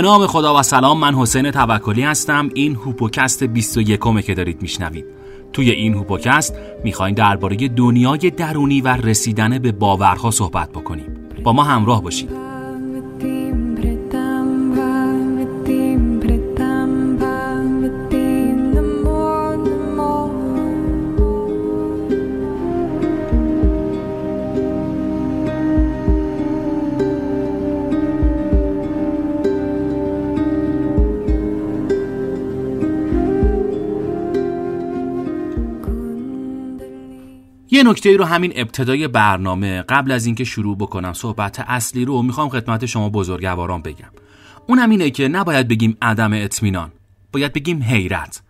به نام خدا و سلام من حسین توکلی هستم. این هوپوکست 21 که دارید میشنوید. توی این هوپوکست می‌خوایم درباره دنیای درونی و رسیدن به باورها صحبت بکنیم. با ما همراه باشید. یه نکته رو همین ابتدای برنامه قبل از اینکه شروع بکنم صحبت اصلی رو می‌خوام خدمت شما بزرگواران بگم. اونم اینه که نباید بگیم عدم اطمینان باید بگیم حیرت.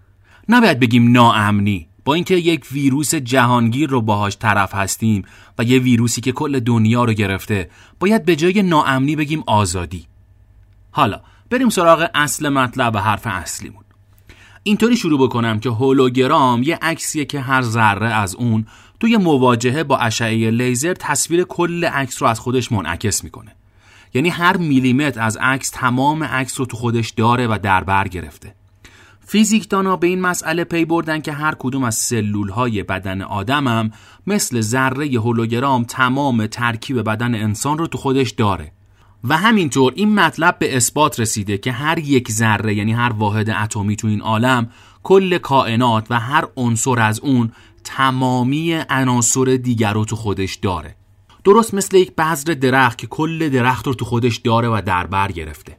نباید بگیم ناامنی. با اینکه یک ویروس جهانگیر رو باهاش طرف هستیم و یه ویروسی که کل دنیا رو گرفته باید به جای ناامنی بگیم آزادی. حالا بریم سراغ اصل مطلب و حرف اصلیمون. اینطوری شروع بکنم که هولوگرام یه عکسیه که هر ذره از اون توی مواجهه با اشعه لیزر تصویر کل عکس رو از خودش منعکس می‌کنه. یعنی هر میلیمتر از عکس تمام عکس رو تو خودش داره و در بر گرفته. فیزیکدانا به این مسئله پی بردن که هر کدوم از سلول های بدن آدمم مثل ذره هولوگرام تمام ترکیب بدن انسان رو تو خودش داره. و همینطور این مطلب به اثبات رسیده که هر یک ذره یعنی هر واحد اتمی تو این عالم کل کائنات و هر عنصر از اون تمامی عناصر دیگر رو تو خودش داره. درست مثل یک بذر درخت که کل درخت رو تو خودش داره و در بر گرفته.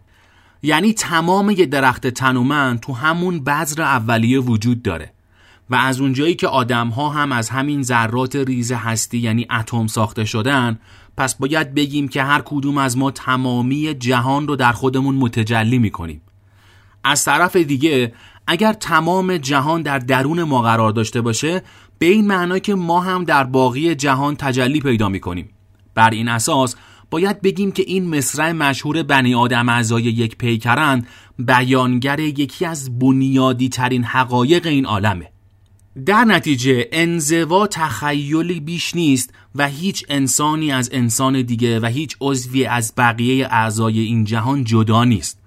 یعنی تمام یه درخت تنومند تو همون بذر اولیه وجود داره. و از اونجایی که آدم ها هم از همین ذرات ریز هستی یعنی اتم ساخته شدن پس باید بگیم که هر کدوم از ما تمامی جهان رو در خودمون متجلی می‌کنیم. از طرف دیگه اگر تمام جهان در درون ما قرار داشته باشه به این معنا که ما هم در باقی جهان تجلی پیدا می کنیم بر این اساس باید بگیم که این مصرع مشهور بنی آدم اعضای یک پیکرند بیانگر یکی از بنیادی ترین حقایق این عالمه. در نتیجه انزوا تخیلی بیش نیست و هیچ انسانی از انسان دیگه و هیچ عضوی از بقیه اعضای این جهان جدا نیست.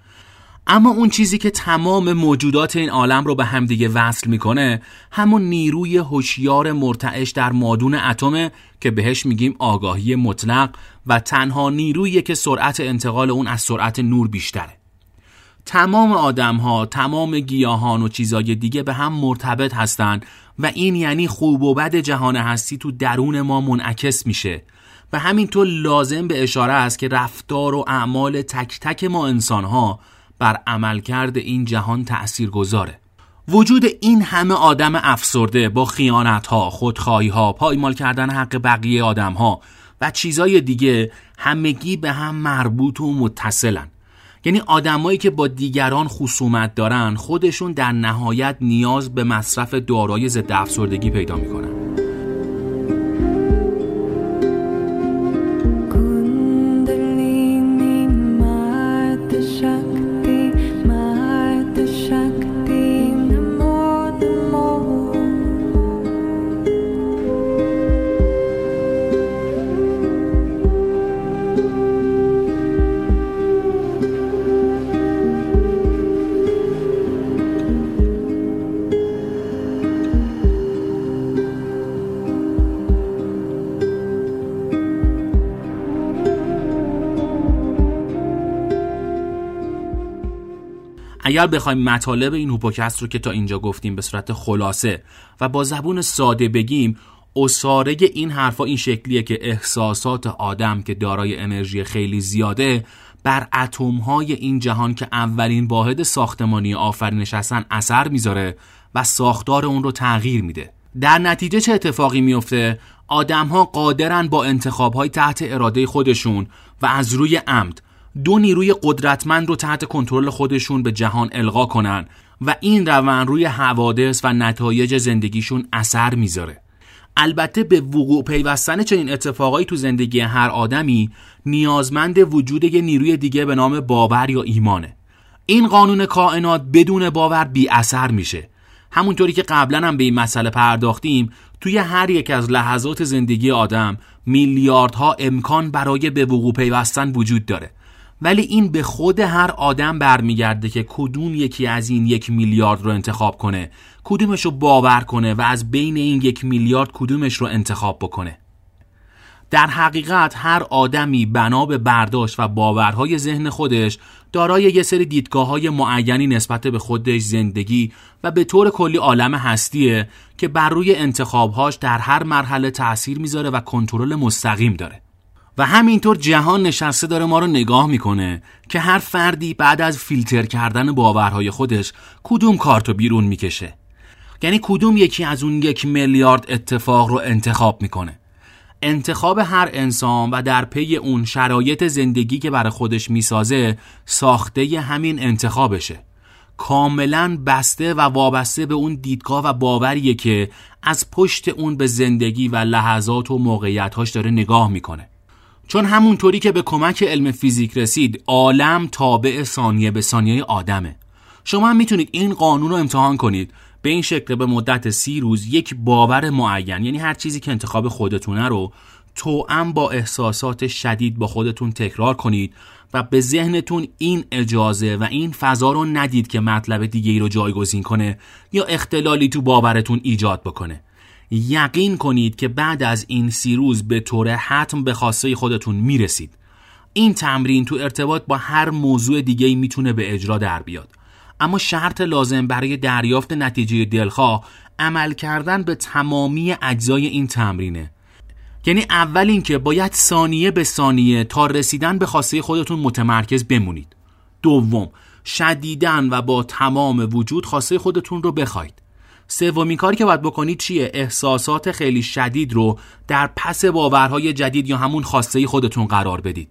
اما اون چیزی که تمام موجودات این عالم رو به همدیگه وصل می‌کنه همون نیروی هوشیار مرتعش در مادون اتمه که بهش میگیم آگاهی مطلق و تنها نیرویی که سرعت انتقال اون از سرعت نور بیشتره. تمام آدم ها، تمام گیاهان و چیزای دیگه به هم مرتبط هستند و این یعنی خوب و بد جهان هستی تو درون ما منعکس میشه. و همینطور لازم به اشاره است که رفتار و اعمال تک تک ما انسان ها بر عملکرد این جهان تأثیر گذاره وجود این همه آدم افسرده با خیانت ها، خودخواهی ها، پایمال کردن حق بقیه آدم ها و چیزای دیگه همگی به هم مربوط و متصلن. یعنی آدمایی که با دیگران خصومت دارن خودشون در نهایت نیاز به مصرف دارای ضد افسردگی پیدا می‌کنن. اگر بخوایم مطالب این هوپوکست رو که تا اینجا گفتیم به صورت خلاصه و با زبون ساده بگیم اصاره این حرفا این شکلیه که احساسات آدم که دارای انرژی خیلی زیاده بر اتم های این جهان که اولین واحد ساختمانی آفرینش هستن اثر می‌ذاره و ساختار اون رو تغییر میده. در نتیجه چه اتفاقی میفته آدم ها قادرن با انتخاب های تحت اراده خودشون و از روی عمد دو نیروی قدرتمند رو تحت کنترل خودشون به جهان القا کنن و این روند روی حوادث و نتایج زندگیشون اثر می‌ذاره. البته به وقوع پیوستن چنین اتفاقایی تو زندگی هر آدمی نیازمند وجود یه نیروی دیگه به نام باور یا ایمانه. این قانون کائنات بدون باور بی اثر میشه. همونطوری که قبلا هم به این مسئله پرداختیم توی هر یک از لحظات زندگی آدم میلیاردها امکان برای به وقوع پیوستن وجود داره. ولی این به خود هر آدم برمیگرده که کدوم یکی از این یک میلیارد رو انتخاب کنه. کدومش رو باور کنه و از بین این یک میلیارد کدومش رو انتخاب بکنه. در حقیقت هر آدمی بنا به برداشت و باورهای ذهن خودش دارای یه سری دیدگاه های معینی نسبت به خودش زندگی و به طور کلی عالم هستیه که بر روی انتخابهاش در هر مرحله تاثیر می‌ذاره و کنترل مستقیم داره. و همینطور جهان نشسته داره ما رو نگاه می‌کنه که هر فردی بعد از فیلتر کردن باورهای خودش کدوم کارتو بیرون می‌کشه. یعنی کدوم یکی از اون یک میلیارد اتفاق رو انتخاب می‌کنه. انتخاب هر انسان و در پی اون شرایط زندگی که برای خودش می‌سازه ساخته همین انتخابشه. کاملا بسته و وابسته به اون دیدگاه و باوریه که از پشت اون به زندگی و لحظات و موقعیتهاش داره نگاه می‌کنه. چون همونطوری که به کمک علم فیزیک رسید عالم تابع ثانیه به ثانیه آدمه. شما هم می‌تونید این قانون رو امتحان کنید. به این شکل به مدت سی روز یک باور معین یعنی هر چیزی که انتخاب خودتونه رو توأم با احساسات شدید با خودتون تکرار کنید و به ذهنتون این اجازه و این فضا رو ندید که مطلب دیگه ای رو جایگزین کنه یا اختلالی تو باورتون ایجاد بکنه. یقین کنید که بعد از این سی روز به طور حتم به خواسته خودتون می‌رسید. این تمرین تو ارتباط با هر موضوع دیگه می‌تونه به اجرا در بیاد. اما شرط لازم برای دریافت نتیجه دلخواه عمل کردن به تمامی اجزای این تمرینه. یعنی اول اینکه باید ثانیه به ثانیه تا رسیدن به خواسته خودتون متمرکز بمونید. دوم شدیدن و با تمام وجود خواسته خودتون رو بخواید. سومین کاری که باید بکنید چیه؟ احساسات خیلی شدید رو در پس باورهای جدید یا همون خواسته خودتون قرار بدید.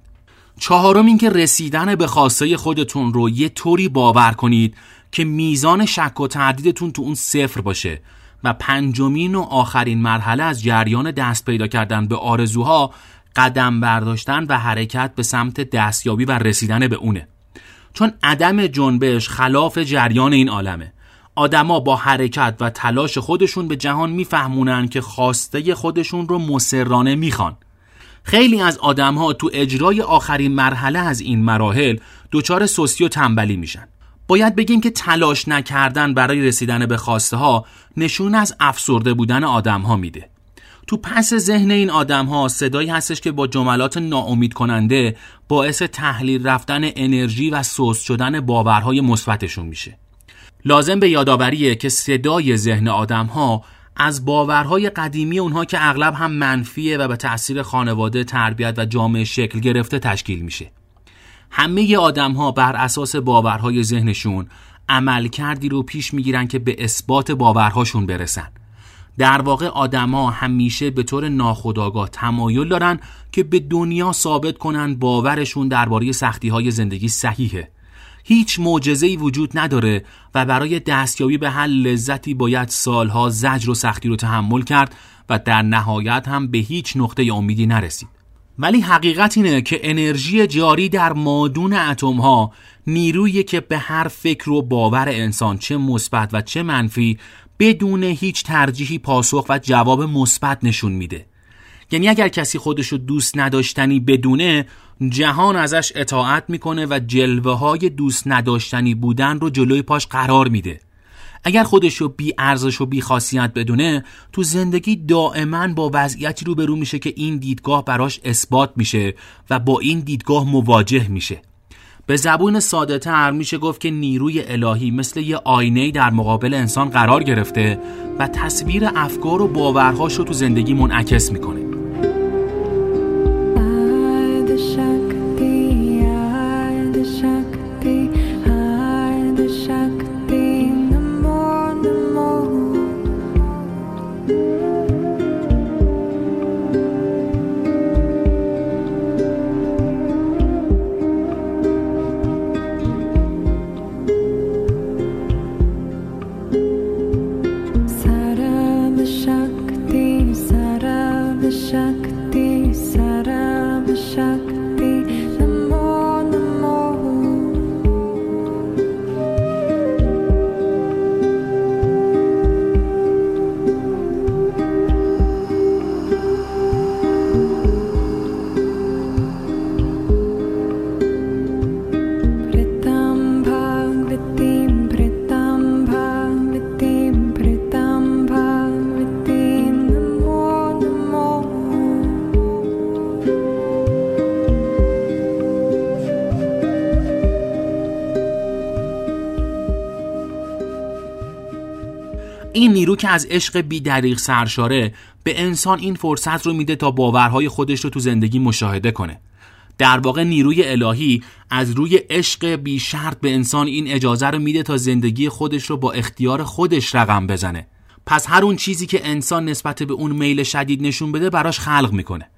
چهارم اینکه رسیدن به خواسته خودتون رو یه طوری باور کنید که میزان شک و تردیدتون تو اون صفر باشه. و پنجمین و آخرین مرحله از جریان دست پیدا کردن به آرزوها قدم برداشتن و حرکت به سمت دستیابی و رسیدن به اونه. چون عدم جنبش خلاف جریان این عالمه. آدما با حرکت و تلاش خودشون به جهان میفهمونن که خواسته خودشون رو مسررانه می‌خوان. خیلی از آدم ها تو اجرای آخرین مرحله از این مراحل دچار سستی و تنبلی میشن. باید بگیم که تلاش نکردن برای رسیدن به خواسته ها نشون از افسرده بودن آدم ها میده. تو پس ذهن این آدم ها صدایی هستش که با جملات ناامید کننده باعث تحلیل رفتن انرژی و سوس شدن باورهای مثبتشون میشه. لازم به یادآوریه که صدای ذهن آدم ها از باورهای قدیمی اونها که اغلب هم منفیه و به تأثیر خانواده تربیت و جامعه شکل گرفته تشکیل میشه. همه آدم ها بر اساس باورهای ذهنشون عمل کردی رو پیش می‌گیرن که به اثبات باورهاشون برسن. در واقع آدما همیشه به طور ناخودآگاه تمایل دارن که به دنیا ثابت کنن باورشون درباره سختی های زندگی صحیحه. هیچ ای وجود نداره و برای دستیابی به هر لذتی باید سالها زجر و سختی رو تحمل کرد و در نهایت هم به هیچ نقطه امیدی نرسید. ولی حقیقت اینه که انرژی جاری در مادون اتم ها نیرویی که به هر فکر و باور انسان چه مثبت و چه منفی بدون هیچ ترجیحی پاسخ و جواب مثبت نشون میده. یعنی اگر کسی خودشو دوست نداشتنی بدونه جهان ازش اطاعت می‌کنه و جلوه های دوست نداشتنی بودن رو جلوی پاش قرار میده. اگر خودشو بی ارزش و بی خاصیت بدونه تو زندگی دائما با وضعیتی روبرو میشه که این دیدگاه براش اثبات میشه و با این دیدگاه مواجه میشه. به زبون ساده تر میشه گفت که نیروی الهی مثل یه آینه در مقابل انسان قرار گرفته و تصویر افکار و باورهاش رو تو زندگی منعکس می‌کنه. نیرو که از عشق بیدریغ سرشاره به انسان این فرصت رو میده تا باورهای خودش رو تو زندگی مشاهده کنه. در واقع نیروی الهی از روی عشق بی شرط به انسان این اجازه رو میده تا زندگی خودش رو با اختیار خودش رقم بزنه. پس هر اون چیزی که انسان نسبت به اون میل شدید نشون بده براش خلق می‌کنه.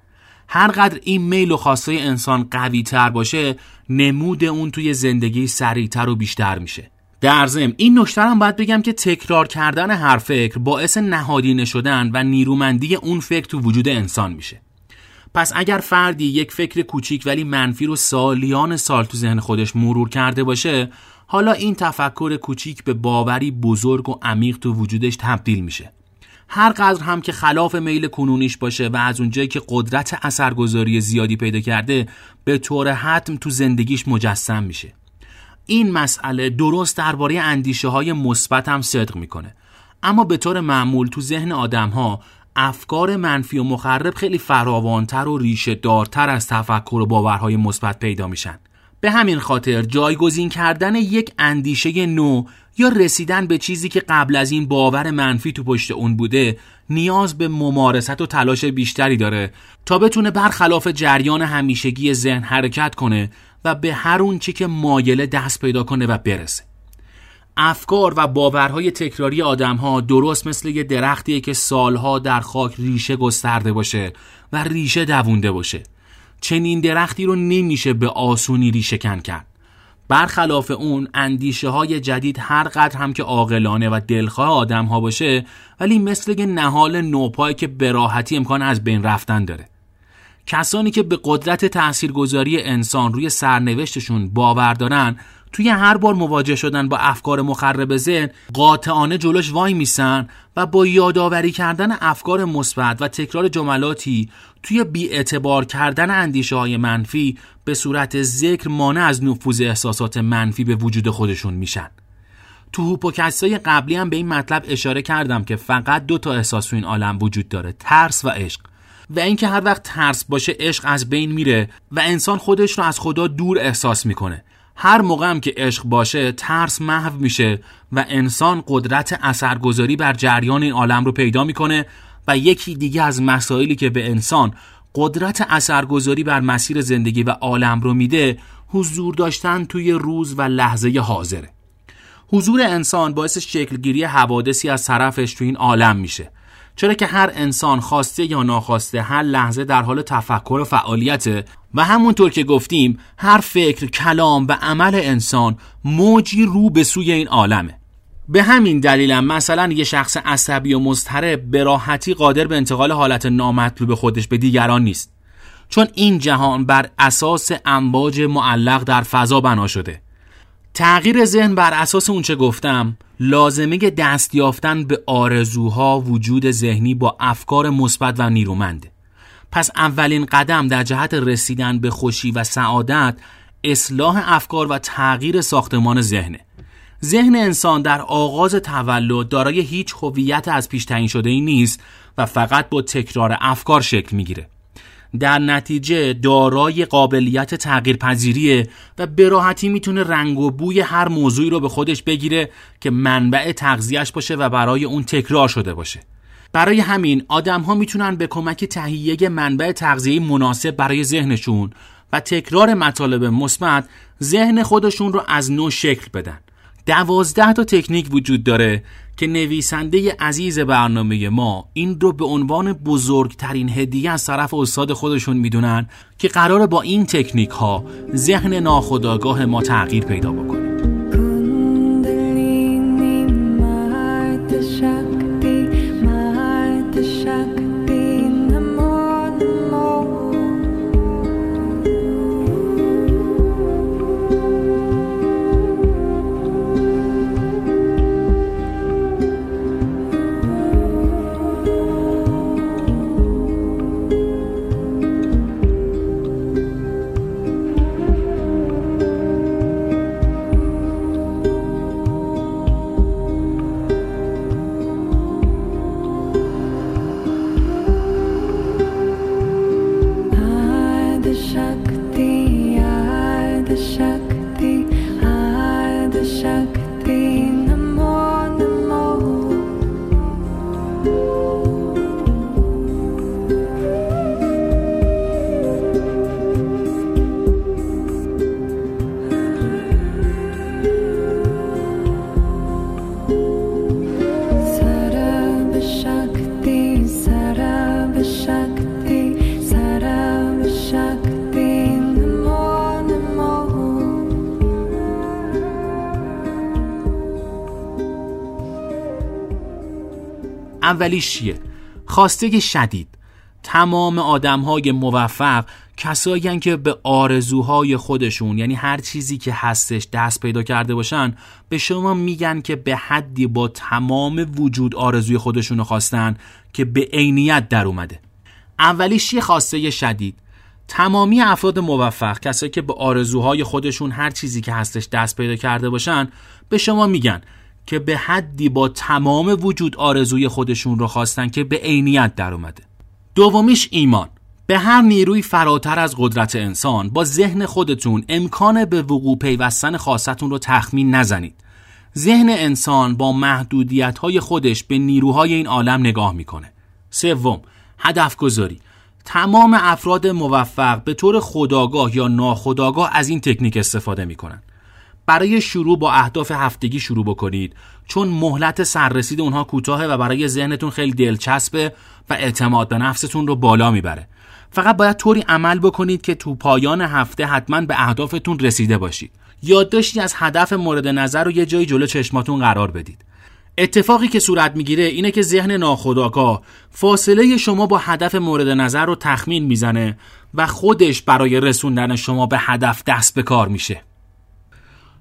هر قدر این میل و خواسته انسان قوی تر باشه نمود اون توی زندگی سریعتر و بیشتر میشه. در ضمن این نکته هم باید بگم که تکرار کردن هر فکر باعث نهادینه شدن و نیرومندی اون فکر تو وجود انسان میشه. پس اگر فردی یک فکر کوچیک ولی منفی رو سالیان سال تو ذهن خودش مرور کرده باشه حالا این تفکر کوچیک به باوری بزرگ و عمیق تو وجودش تبدیل میشه. هر قدر هم که خلاف میل کنونیش باشه و از اونجایی که قدرت اثرگذاری زیادی پیدا کرده به طور حتم تو زندگیش مجسم میشه. این مسئله درست درباره اندیشه های مثبت هم صدق می‌کنه. اما به طور معمول تو ذهن آدم ها افکار منفی و مخرب خیلی فراوانتر و ریشه دارتر از تفکر و باورهای مثبت پیدا میشن. به همین خاطر جایگزین کردن یک اندیشه نو یا رسیدن به چیزی که قبل از این باور منفی تو پشت اون بوده نیاز به ممارست و تلاش بیشتری داره تا بتونه برخلاف جریان همیشگی ذهن حرکت کنه و به هر اون چی که مایله دست پیدا کنه و برسه. افکار و باورهای تکراری آدمها درست مثل یه درختیه که سالها در خاک ریشه گسترده باشه و ریشه دوونده باشه. چنین درختی رو نمیشه به آسونی ریشه کن کرد. برخلاف اون اندیشه های جدید هر قدر هم که عاقلانه و دلخواه آدم ها باشه ولی مثل یه نهال نوپایی که به راحتی امکان از بین رفتن داره. کسانی که به قدرت تاثیرگذاری انسان روی سرنوشتشون باور دارن توی هر بار مواجه شدن با افکار مخرب ذهن قاطعانه جلوش وای میسن و با یادآوری کردن افکار مثبت و تکرار جملاتی توی بیاعتبار کردن اندیشه های منفی به صورت ذکر مانع از نفوذ احساسات منفی به وجود خودشون میشن. تو هوپوکستای قبلی هم به این مطلب اشاره کردم که فقط دو تا احساس تو این عالم وجود داره ترس و عشق. و اینکه هر وقت ترس باشه عشق از بین میره و انسان خودش رو از خدا دور احساس می‌کنه. هر موقع هم که عشق باشه ترس محو میشه و انسان قدرت اثرگذاری بر جریان این عالم رو پیدا می‌کنه و یکی دیگه از مسائلی که به انسان قدرت اثرگذاری بر مسیر زندگی و عالم رو میده حضور داشتن توی روز و لحظه حاضره. حضور انسان باعث شکلگیری حوادثی از طرفش تو این عالم میشه. چرا که هر انسان خواسته یا ناخواسته هر لحظه در حال تفکر و فعالیت و همونطور که گفتیم هر فکر، کلام و عمل انسان موجی رو به سوی این عالمه. به همین دلیلم مثلا یه شخص عصبی و مضطرب به راحتی قادر به انتقال حالت نامطلوب خودش به دیگران نیست. چون این جهان بر اساس امواج معلق در فضا بنا شده. تغییر ذهن بر اساس اونچه گفتم لازمه دست یافتن به آرزوها وجود ذهنی با افکار مثبت و نیرومنده پس اولین قدم در جهت رسیدن به خوشی و سعادت اصلاح افکار و تغییر ساختمان ذهنه. ذهن انسان در آغاز تولد دارای هیچ هویت از پیش تعیین شده ای نیست و فقط با تکرار افکار شکل می‌گیره. در نتیجه دارای قابلیت تغییر پذیریه و به راحتی می‌تونه رنگ و بوی هر موضوعی رو به خودش بگیره که منبع تغذیهش باشه و برای اون تکرار شده باشه. برای همین آدم ها می‌تونن به کمک تهیه منبع تغذیه مناسب برای ذهنشون و تکرار مطالب مثبت ذهن خودشون رو از نو شکل بدن. دوازده تا تکنیک وجود داره که نویسنده عزیز برنامه ما این رو به عنوان بزرگترین هدیه از طرف استاد خودشون می‌دونن که قرار با این تکنیک ها ذهن ناخودآگاه ما تغییر پیدا بکنه. اولیش چیه؟ خواسته شدید. تمام آدم های موفق کسایی که به آرزوهای خودشون یعنی هر چیزی که هستش دست پیدا کرده باشن به شما میگن که به حدی با تمام وجود آرزوی خودشون خواستن که به عینیت در اومده. اولیش یه خواسته شدید؟ تمامی افراد موفق کسایی که به آرزوهای خودشون هر چیزی که هستش دست پیدا کرده باشن به شما میگن که به حدی با تمام وجود آرزوی خودشون رو خواستن که به عینیت در اومده. دومیش ایمان. به هر نیروی فراتر از قدرت انسان با ذهن خودتون امکان به وقوع پیوستن خواستتون رو تخمین نزنید. ذهن انسان با محدودیت های خودش به نیروهای این عالم نگاه می‌کنه. سوم هدف گذاری تمام افراد موفق به طور خداگاه یا ناخداگاه از این تکنیک استفاده می‌کنن. برای شروع با اهداف هفتگی شروع بکنید. چون مهلت سررسید اونها کوتاهه و برای ذهنتون خیلی دلچسبه و اعتماد به نفستون رو بالا می‌بره. فقط باید طوری عمل بکنید که تو پایان هفته حتما به اهدافتون رسیده باشید. یادداشتی از هدف مورد نظر رو یه جایی جلو چشماتون قرار بدید. اتفاقی که صورت می‌گیره اینه که ذهن ناخودآگاه فاصله شما با هدف مورد نظر رو تخمین می‌زنه و خودش برای رسوندن شما به هدف دست به کار میشه.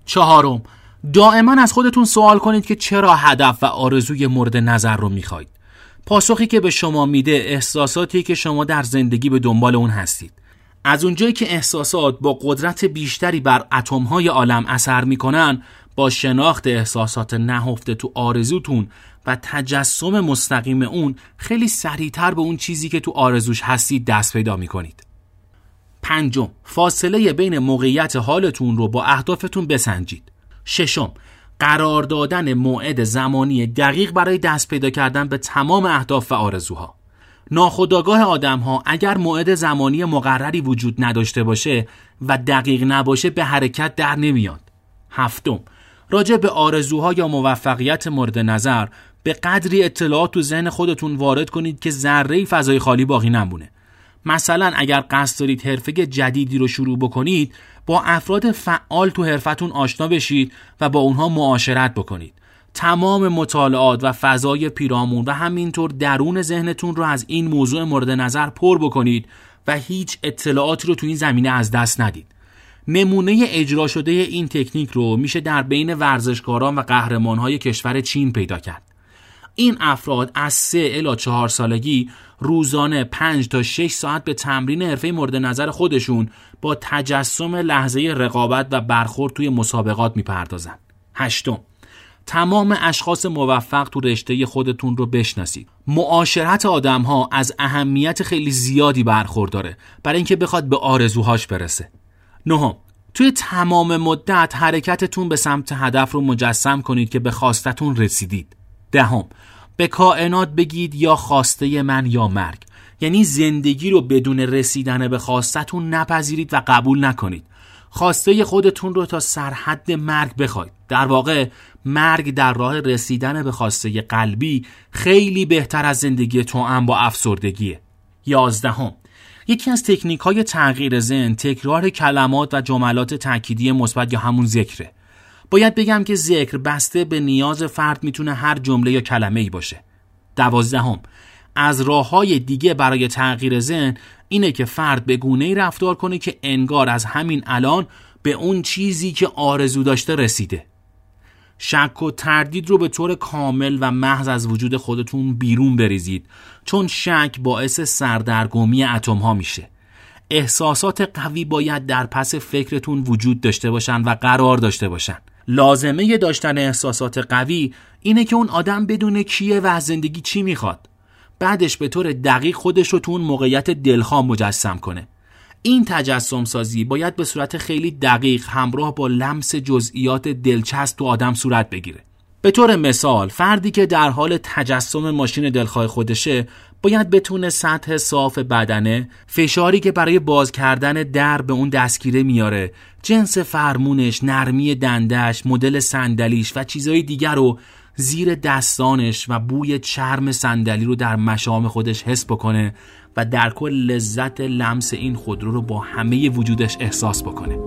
چهارم دائما از خودتون سوال کنید که چرا هدف و آرزوی مورد نظر رو می‌خواید. پاسخی که به شما میده احساساتی که شما در زندگی به دنبال اون هستید. از اونجایی که احساسات با قدرت بیشتری بر اتمهای عالم اثر می‌کنن با شناخت احساسات نهفته تو آرزوتون و تجسم مستقیم اون خیلی سریعتر به اون چیزی که تو آرزوش هستید دست پیدا می‌کنید. پنجم فاصله بین موقعیت حالتون رو با اهدافتون بسنجید. ششم قرار دادن موعد زمانی دقیق برای دست پیدا کردن به تمام اهداف و آرزوها. ناخداگاه آدم ها اگر موعد زمانی مقرری وجود نداشته باشه و دقیق نباشه به حرکت در نمیاد. هفتم راجع به آرزوها یا موفقیت مورد نظر به قدری اطلاعات تو ذهن خودتون وارد کنید که ذره فضای خالی باقی نمونه. مثلا اگر قصد دارید حرفه جدیدی رو شروع بکنید با افراد فعال تو حرفتون آشنا بشید و با اونها معاشرت بکنید. تمام مطالعات و فضای پیرامون و همینطور درون ذهنتون رو از این موضوع مورد نظر پر بکنید و هیچ اطلاعاتی رو تو این زمینه از دست ندید. نمونه اجرا شده این تکنیک رو میشه در بین ورزشکاران و قهرمانهای کشور چین پیدا کرد. این افراد از سه الی چهار سالگی روزانه 5 تا 6 ساعت به تمرین حرفه مورد نظر خودشون با تجسم لحظه رقابت و برخورد توی مسابقات می‌پردازن. هشتم تمام اشخاص موفق تو رشته خودتون رو بشناسید. معاشرت آدم ها از اهمیت خیلی زیادی برخورداره برای اینکه بخواد به آرزوهاش برسه. نهم توی تمام مدت حرکتتون به سمت هدف رو مجسم کنید که به خواستتون رسیدید. دهم. به کائنات بگید یا خواسته من یا مرگ. یعنی زندگی رو بدون رسیدن به خواستتون نپذیرید و قبول نکنید. خواسته خودتون رو تا سرحد مرگ بخواید. در واقع مرگ در راه رسیدن به خواسته قلبی خیلی بهتر از زندگی توأم با افسردگیه. یازدهم. یکی از تکنیک های تغییر ذهن تکرار کلمات و جملات تأکیدی مثبت یا همون ذکره. باید بگم که ذکر بسته به نیاز فرد می‌تونه هر جمله یا کلمه ای باشه. دوازدهم از راه های دیگه برای تغییر ذهن اینه که فرد به گونه ای رفتار کنه که انگار از همین الان به اون چیزی که آرزو داشته رسیده. شک و تردید رو به طور کامل و محض از وجود خودتون بیرون بریزید چون شک باعث سردرگمی اتم ها میشه. احساسات قوی باید در پس فکرتون وجود داشته باشن و قرار داشته باشن. لازمه داشتن احساسات قوی اینه که اون آدم بدونه کیه و از زندگی چی می‌خواد. بعدش به طور دقیق خودش رو تو اون موقعیت دلخواه مجسم کنه. این تجسم سازی باید به صورت خیلی دقیق همراه با لمس جزئیات دلچسب تو آدم صورت بگیره. به طور مثال فردی که در حال تجسم ماشین دلخواه خودشه باید بتونه سطح صاف بدنه فشاری که برای باز کردن در به اون دستگیره میاره جنس فرمونش نرمی دندش مدل صندلیش و چیزهای دیگر رو زیر دستانش و بوی چرم صندلی رو در مشام خودش حس بکنه و در کل لذت لمس این خودرو رو با همه وجودش احساس بکنه.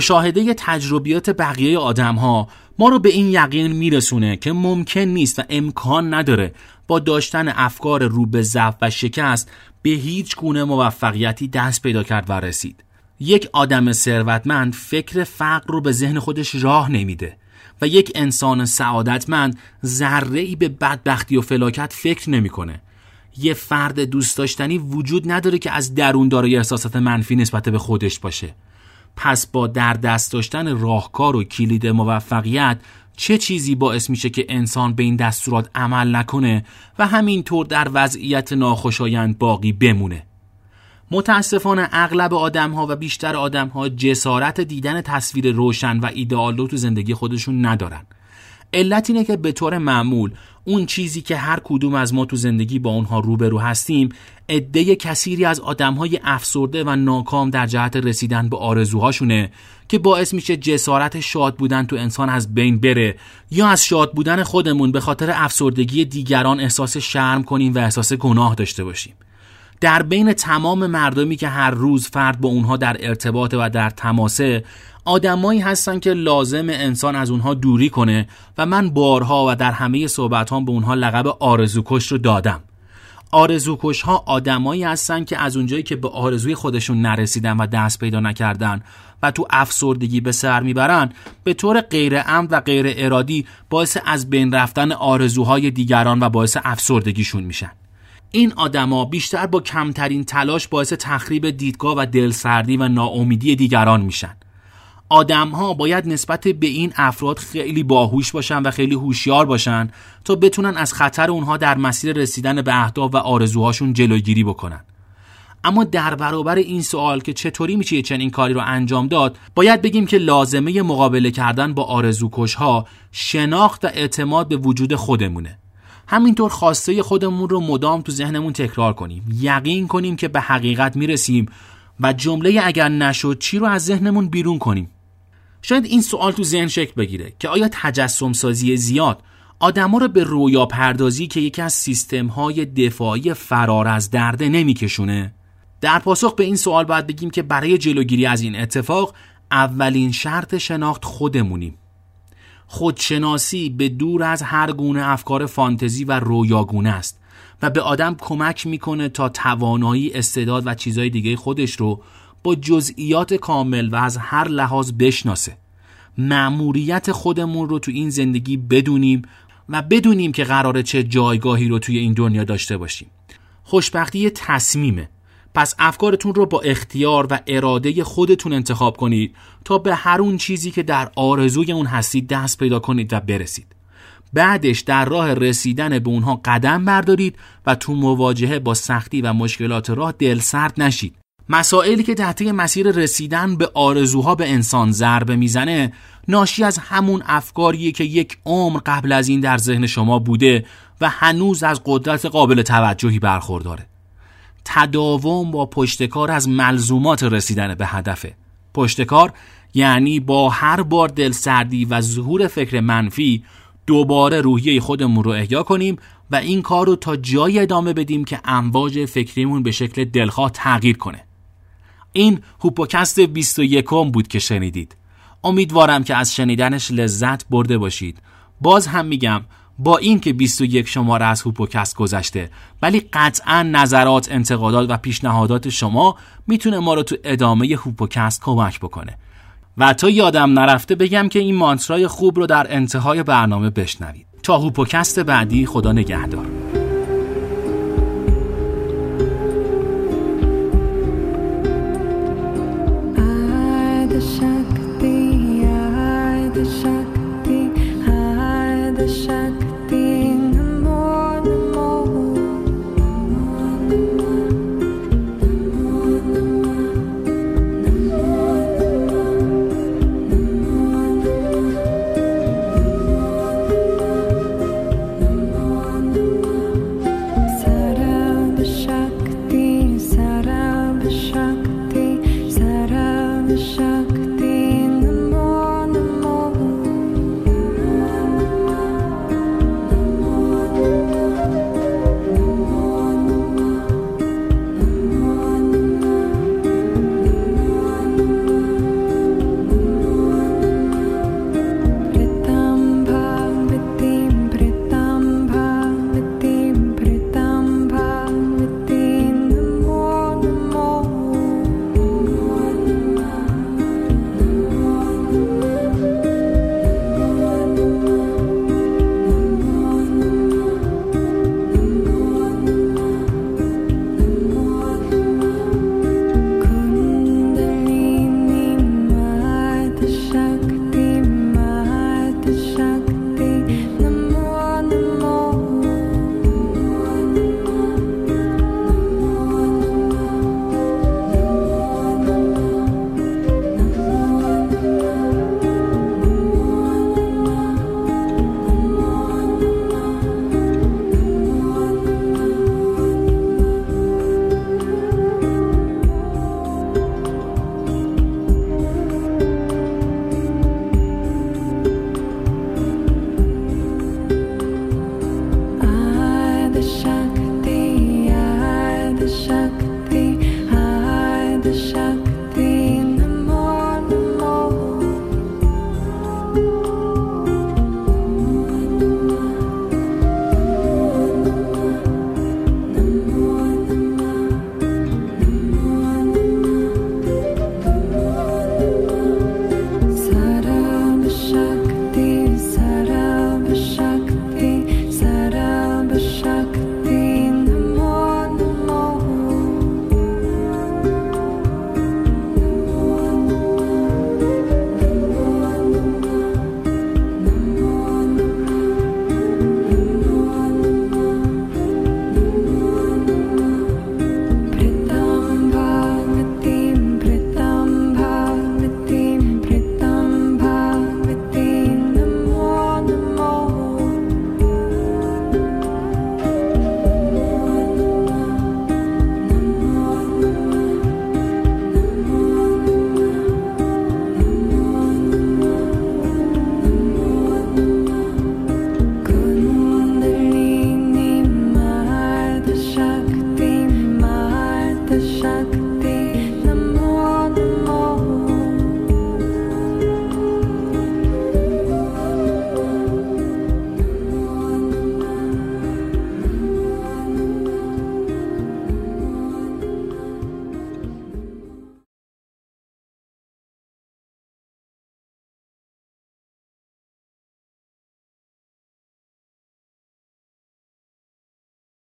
مشاهده تجربیات بقیه آدم ها ما رو به این یقین میرسونه که ممکن نیست و امکان نداره با داشتن افکار رو به ضعف و شکست به هیچ گونه موفقیتی دست پیدا کرد و رسید یک آدم ثروتمند فکر فقر رو به ذهن خودش راه نمیده و یک انسان سعادتمند ذره ای به بدبختی و فلاکت فکر نمی‌کنه. یه فرد دوست داشتنی وجود نداره که از درون دارای احساسات منفی نسبت به خودش باشه. پس با در دست داشتن راهکار و کلید موفقیت چه چیزی باعث میشه که انسان به این دستورات عمل نکنه و همینطور در وضعیت ناخوشایند باقی بمونه؟ متاسفانه اغلب آدم ها و بیشتر آدم ها جسارت دیدن تصویر روشن و ایدئال رو تو زندگی خودشون ندارن. علت اینه که به طور معمول اون چیزی که هر کدوم از ما تو زندگی با اونها روبرو هستیم عده کثیری از آدمهای افسرده و ناکام در جهت رسیدن به آرزوهاشونه که باعث میشه جسارت شاد بودن تو انسان از بین بره یا از شاد بودن خودمون به خاطر افسردگی دیگران احساس شرم کنیم و احساس گناه داشته باشیم. در بین تمام مردمی که هر روز فرد با اونها در ارتباط و در تماسه آدمایی هستن که لازم انسان از اونها دوری کنه و من بارها و در همه صحبت به اونها لقب آرزوکش رو دادم. آرزوکش ها آدمایی هستن که از اونجایی که به آرزوی خودشون نرسیدن و دست پیدا نکردن و تو افسردگی به سر می‌برن به طور غیر عمد و غیر ارادی باعث از بین رفتن آرزوهای دیگران و باعث افسردگیشون میشن. این آدما بیشتر با کمترین تلاش باعث تخریب دیدگاه و دلسردی و ناامیدی دیگران میشن. آدم ها باید نسبت به این افراد خیلی باهوش باشن و خیلی هوشیار باشن تا بتونن از خطر اونها در مسیر رسیدن به اهداف و آرزوهاشون جلوگیری بکنن. اما در برابر این سوال که چطوری میشه چنین کاری رو انجام داد باید بگیم که لازمه مقابله کردن با آرزوکش ها شناخت و اعتماد به وجود خودمونه. همینطور خواسته خودمون رو مدام تو ذهنمون تکرار کنیم یقین کنیم که به حقیقت می‌رسیم و جمله اگر نشد چی رو از ذهنمون بیرون کنیم. شاید این سوال تو ذهن شکل بگیره که آیا تجسم سازی زیاد آدما رو به رویا پردازی که یکی از سیستم های دفاعی فرار از درده نمیکشونه؟ در پاسخ به این سوال باید بگیم که برای جلوگیری از این اتفاق اولین شرط شناخت خودمونیم. خودشناسی به دور از هر گونه افکار فانتزی و رویاگونه است و به آدم کمک می‌کنه تا توانایی استعداد و چیزهای دیگه خودش رو با جزئیات کامل و از هر لحاظ بشناسه. معموریت خودمون رو تو این زندگی بدونیم و بدونیم که قراره چه جایگاهی رو توی این دنیا داشته باشیم. خوشبختی تصمیمه. پس افکارتون رو با اختیار و اراده خودتون انتخاب کنید تا به هر اون چیزی که در آرزوی اون هستید دست پیدا کنید و برسید. بعدش در راه رسیدن به اونها قدم بردارید و تو مواجهه با سختی و مشکلات راه دل سرد نشید. مسائلی که تحت مسیر رسیدن به آرزوها به انسان ضربه می‌زنه ناشی از همون افکاریه که یک عمر قبل از این در ذهن شما بوده و هنوز از قدرت قابل توجهی برخورداره. تداوم با پشتکار از ملزومات رسیدن به هدفه. پشتکار یعنی با هر بار دلسردی و ظهور فکر منفی دوباره روحیه خودمون رو احیا کنیم و این کار رو تا جای ادامه بدیم که امواج فکریمون به شکل دلخواه تغییر کنه. این هوپوکست 21 بود که شنیدید. امیدوارم که از شنیدنش لذت برده باشید. باز هم میگم با اینکه 21 شماره از هوپوکست گذشته ولی قطعا نظرات انتقادات و پیشنهادات شما می‌تونه ما رو تو ادامه هوپوکست کمک بکنه. و تا یادم نرفته بگم که این مانترای خوب رو در انتهای برنامه بشنوید. تا هوپوکست بعدی خدا نگهدار.